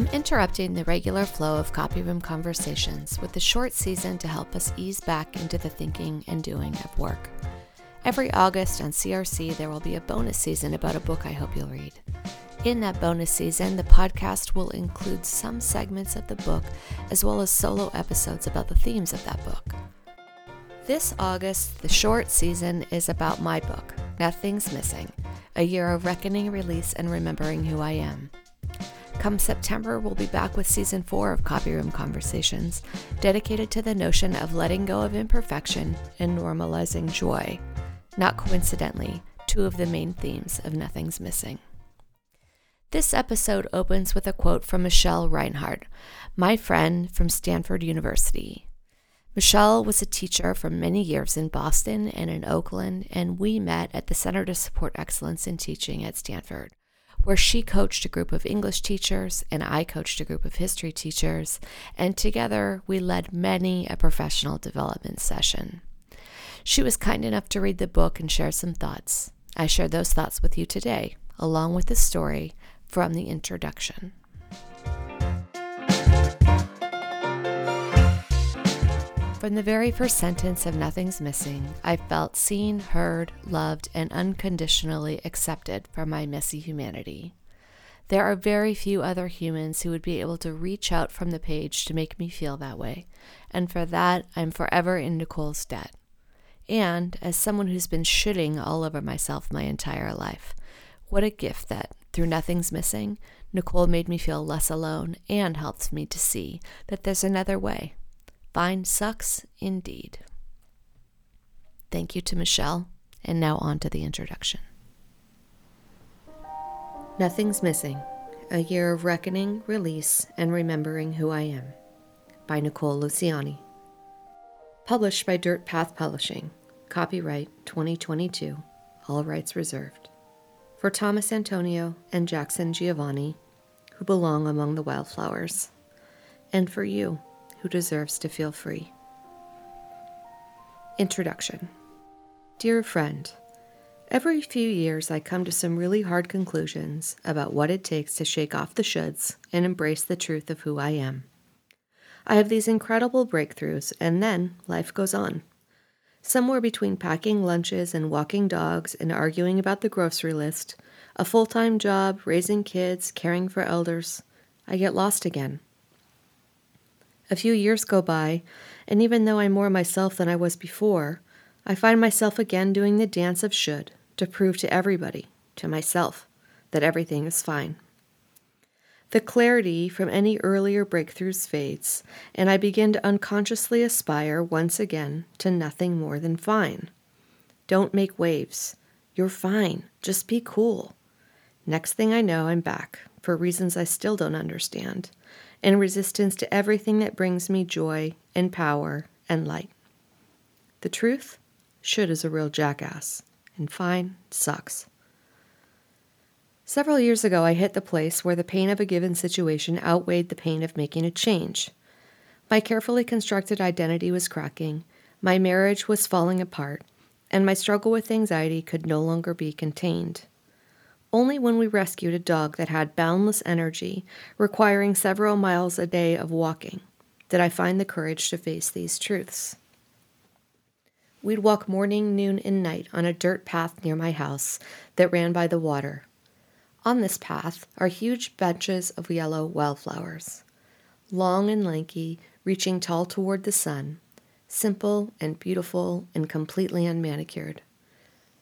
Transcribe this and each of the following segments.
I'm interrupting the regular flow of copy room conversations with a short season to help us ease back into the thinking and doing of work. Every August on CRC, there will be a bonus season about a book I hope you'll read. In that bonus season, the podcast will include some segments of the book as well as solo episodes about the themes of that book. This August, the short season is about my book, Nothing's Missing A Year of Reckoning, Release, and Remembering Who I Am. Come September, we'll be back with season four of Copy Room Conversations, dedicated to the notion of letting go of imperfection and normalizing joy. Not coincidentally, two of the main themes of Nothing's Missing. This episode opens with a quote from Michelle Reinhardt, my friend from Stanford University. Michelle was a teacher for many years in Boston and in Oakland, and we met at the Center to Support Excellence in Teaching at Stanford where she coached a group of English teachers and I coached a group of history teachers, and together we led many a professional development session. She was kind enough to read the book and share some thoughts. I share those thoughts with you today, along with the story from the introduction. From the very first sentence of Nothing's Missing, I felt seen, heard, loved, and unconditionally accepted for my messy humanity. There are very few other humans who would be able to reach out from the page to make me feel that way, and for that, I'm forever in Nicole's debt. And as someone who's been shitting all over myself my entire life, what a gift that, through Nothing's Missing, Nicole made me feel less alone and helped me to see that there's another way Fine sucks indeed. Thank you to Michelle, and now on to the introduction. Nothing's Missing A Year of Reckoning, Release, and Remembering Who I Am by Nicole Luciani. Published by Dirt Path Publishing. Copyright 2022. All rights reserved. For Thomas Antonio and Jackson Giovanni, who belong among the wildflowers. And for you who deserves to feel free. Introduction Dear friend, every few years I come to some really hard conclusions about what it takes to shake off the shoulds and embrace the truth of who I am. I have these incredible breakthroughs, and then life goes on. Somewhere between packing lunches and walking dogs and arguing about the grocery list, a full time job, raising kids, caring for elders, I get lost again. A few years go by, and even though I'm more myself than I was before, I find myself again doing the dance of should to prove to everybody, to myself, that everything is fine. The clarity from any earlier breakthroughs fades, and I begin to unconsciously aspire once again to nothing more than fine. Don't make waves. You're fine. Just be cool. Next thing I know, I'm back, for reasons I still don't understand, and resistance to everything that brings me joy and power and light. The truth? Should is a real jackass, and fine sucks. Several years ago, I hit the place where the pain of a given situation outweighed the pain of making a change. My carefully constructed identity was cracking, my marriage was falling apart, and my struggle with anxiety could no longer be contained. Only when we rescued a dog that had boundless energy, requiring several miles a day of walking, did I find the courage to face these truths. We'd walk morning, noon, and night on a dirt path near my house that ran by the water. On this path are huge bunches of yellow wildflowers, long and lanky, reaching tall toward the sun, simple and beautiful and completely unmanicured.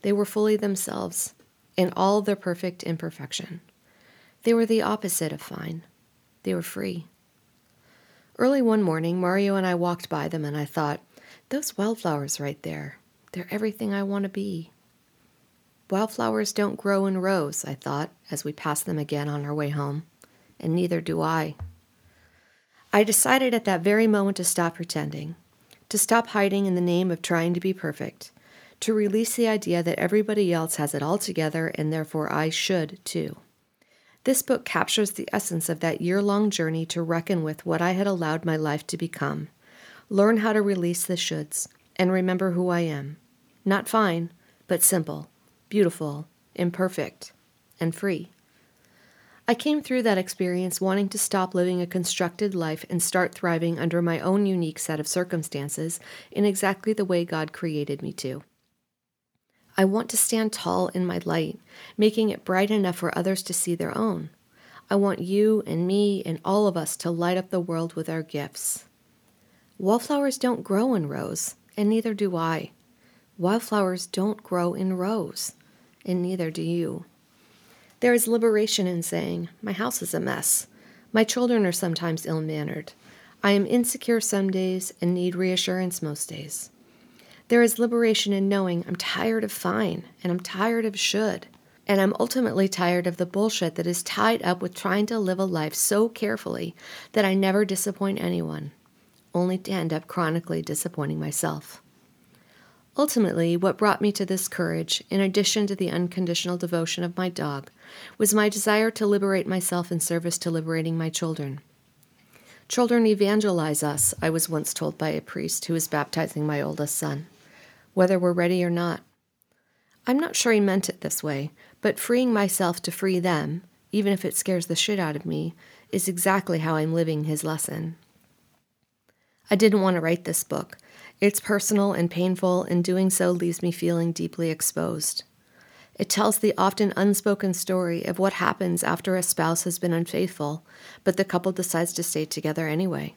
They were fully themselves, in all their perfect imperfection. They were the opposite of fine. They were free. Early one morning, Mario and I walked by them, and I thought, those wildflowers right there, they're everything I want to be. Wildflowers don't grow in rows, I thought, as we passed them again on our way home, and neither do I. I decided at that very moment to stop pretending, to stop hiding in the name of trying to be perfect, to release the idea that everybody else has it all together and therefore I should too. This book captures the essence of that year long journey to reckon with what I had allowed my life to become, learn how to release the shoulds, and remember who I am. Not fine, but simple, beautiful, imperfect, and free. I came through that experience wanting to stop living a constructed life and start thriving under my own unique set of circumstances in exactly the way God created me to. I want to stand tall in my light, making it bright enough for others to see their own. I want you and me and all of us to light up the world with our gifts. Wallflowers don't grow in rows, and neither do I. Wildflowers don't grow in rows, and neither do you. There is liberation in saying, My house is a mess. My children are sometimes ill mannered. I am insecure some days and need reassurance most days. There is liberation in knowing I'm tired of fine and I'm tired of should. And I'm ultimately tired of the bullshit that is tied up with trying to live a life so carefully that I never disappoint anyone, only to end up chronically disappointing myself. Ultimately, what brought me to this courage, in addition to the unconditional devotion of my dog, was my desire to liberate myself in service to liberating my children. Children evangelize us, I was once told by a priest who was baptizing my oldest son whether we're ready or not. I'm not sure he meant it this way, but freeing myself to free them, even if it scares the shit out of me, is exactly how I'm living his lesson. I didn't want to write this book. It's personal and painful, and doing so leaves me feeling deeply exposed. It tells the often unspoken story of what happens after a spouse has been unfaithful, but the couple decides to stay together anyway.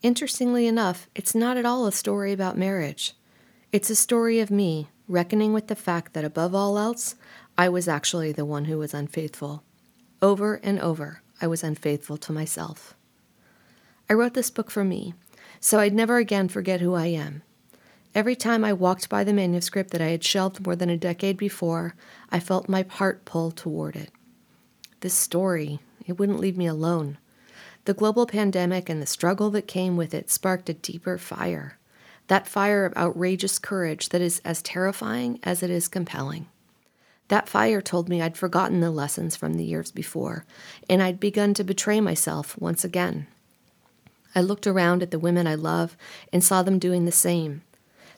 Interestingly enough, it's not at all a story about marriage. It's a story of me reckoning with the fact that above all else, I was actually the one who was unfaithful. Over and over, I was unfaithful to myself. I wrote this book for me, so I'd never again forget who I am. Every time I walked by the manuscript that I had shelved more than a decade before, I felt my heart pull toward it. This story, it wouldn't leave me alone. The global pandemic and the struggle that came with it sparked a deeper fire that fire of outrageous courage that is as terrifying as it is compelling. That fire told me I'd forgotten the lessons from the years before, and I'd begun to betray myself once again. I looked around at the women I love and saw them doing the same.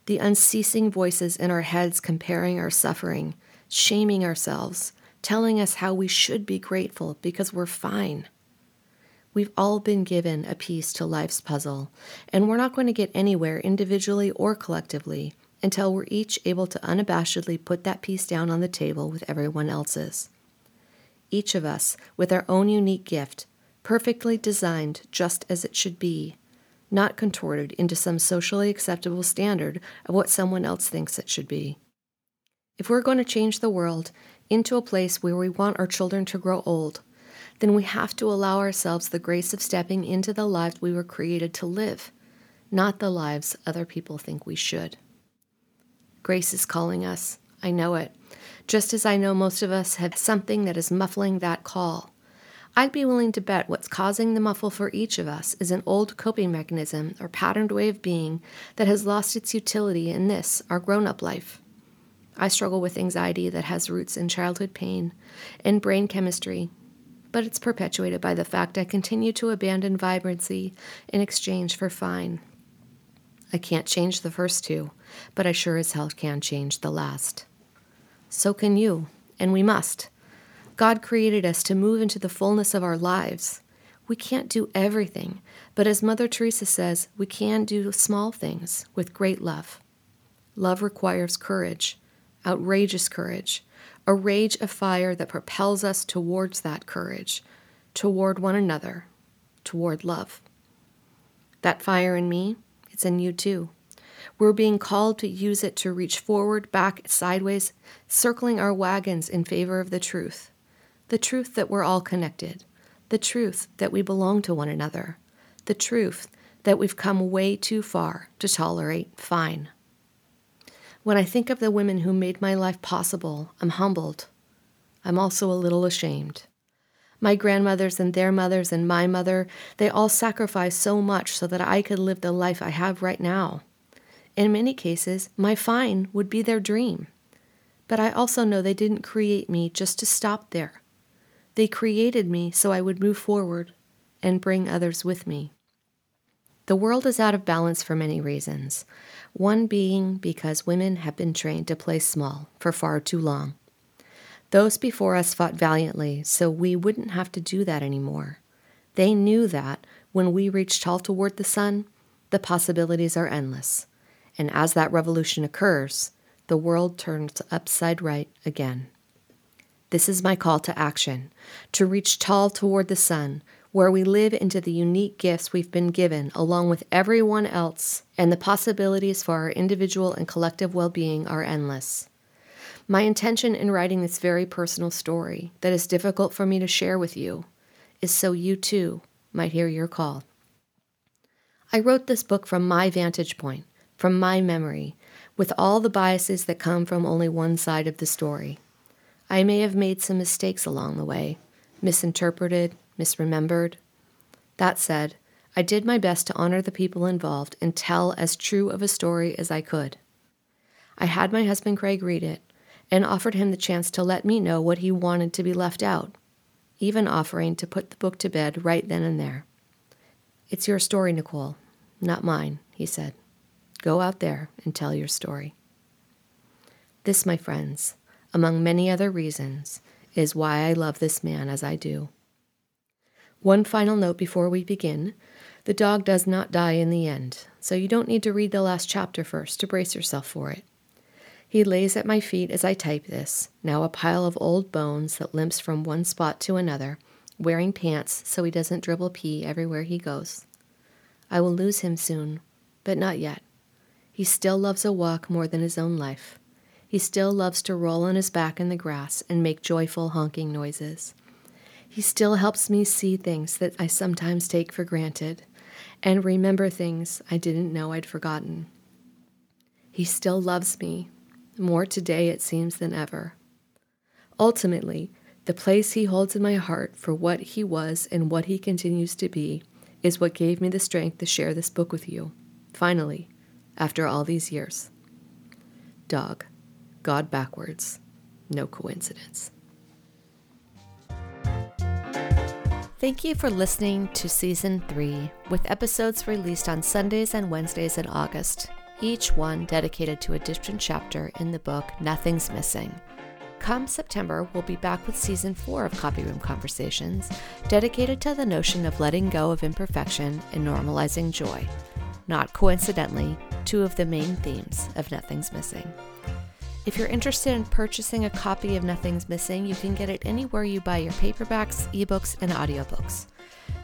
The unceasing voices in our heads comparing our suffering, shaming ourselves, telling us how we should be grateful because we're fine. We've all been given a piece to life's puzzle, and we're not going to get anywhere individually or collectively until we're each able to unabashedly put that piece down on the table with everyone else's. Each of us, with our own unique gift, perfectly designed just as it should be, not contorted into some socially acceptable standard of what someone else thinks it should be. If we're going to change the world into a place where we want our children to grow old, then we have to allow ourselves the grace of stepping into the lives we were created to live, not the lives other people think we should. Grace is calling us. I know it. Just as I know most of us have something that is muffling that call. I'd be willing to bet what's causing the muffle for each of us is an old coping mechanism or patterned way of being that has lost its utility in this, our grown up life. I struggle with anxiety that has roots in childhood pain in brain chemistry but it's perpetuated by the fact I continue to abandon vibrancy in exchange for fine. I can't change the first two, but I sure as hell can change the last. So can you, and we must. God created us to move into the fullness of our lives. We can't do everything, but as Mother Teresa says, we can do small things with great love. Love requires courage, outrageous courage, a rage of fire that propels us towards that courage, toward one another, toward love. That fire in me, it's in you too. We're being called to use it to reach forward, back, sideways, circling our wagons in favor of the truth. The truth that we're all connected. The truth that we belong to one another. The truth that we've come way too far to tolerate fine. When I think of the women who made my life possible, I'm humbled. I'm also a little ashamed. My grandmothers and their mothers and my mother, they all sacrificed so much so that I could live the life I have right now. In many cases, my fine would be their dream. But I also know they didn't create me just to stop there. They created me so I would move forward and bring others with me. The world is out of balance for many reasons, one being because women have been trained to play small for far too long. Those before us fought valiantly, so we wouldn't have to do that anymore. They knew that when we reach tall toward the sun, the possibilities are endless. And as that revolution occurs, the world turns upside right again. This is my call to action to reach tall toward the sun, where we live into the unique gifts we've been given along with everyone else, and the possibilities for our individual and collective well being are endless. My intention in writing this very personal story that is difficult for me to share with you is so you too might hear your call. I wrote this book from my vantage point, from my memory, with all the biases that come from only one side of the story. I may have made some mistakes along the way, misinterpreted, misremembered. That said, I did my best to honor the people involved and tell as true of a story as I could. I had my husband Craig read it and offered him the chance to let me know what he wanted to be left out, even offering to put the book to bed right then and there. It's your story, Nicole, not mine, he said. Go out there and tell your story. This, my friends, among many other reasons, is why I love this man as I do. One final note before we begin the dog does not die in the end, so you don't need to read the last chapter first to brace yourself for it. He lays at my feet as I type this, now a pile of old bones that limps from one spot to another, wearing pants so he doesn't dribble pee everywhere he goes. I will lose him soon, but not yet. He still loves a walk more than his own life. He still loves to roll on his back in the grass and make joyful honking noises. He still helps me see things that I sometimes take for granted and remember things I didn't know I'd forgotten. He still loves me, more today it seems than ever. Ultimately, the place he holds in my heart for what he was and what he continues to be is what gave me the strength to share this book with you, finally, after all these years. Dog, God backwards, no coincidence. Thank you for listening to Season 3, with episodes released on Sundays and Wednesdays in August, each one dedicated to a different chapter in the book Nothing's Missing. Come September, we'll be back with Season 4 of Copy Room Conversations, dedicated to the notion of letting go of imperfection and normalizing joy. Not coincidentally, two of the main themes of Nothing's Missing. If you're interested in purchasing a copy of Nothing's Missing, you can get it anywhere you buy your paperbacks, ebooks, and audiobooks.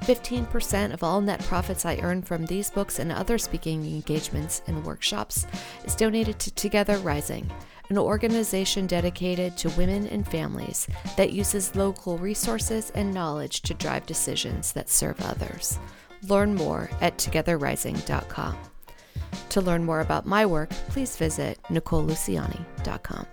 15% of all net profits I earn from these books and other speaking engagements and workshops is donated to Together Rising, an organization dedicated to women and families that uses local resources and knowledge to drive decisions that serve others. Learn more at togetherrising.com. To learn more about my work, please visit NicoleLuciani.com.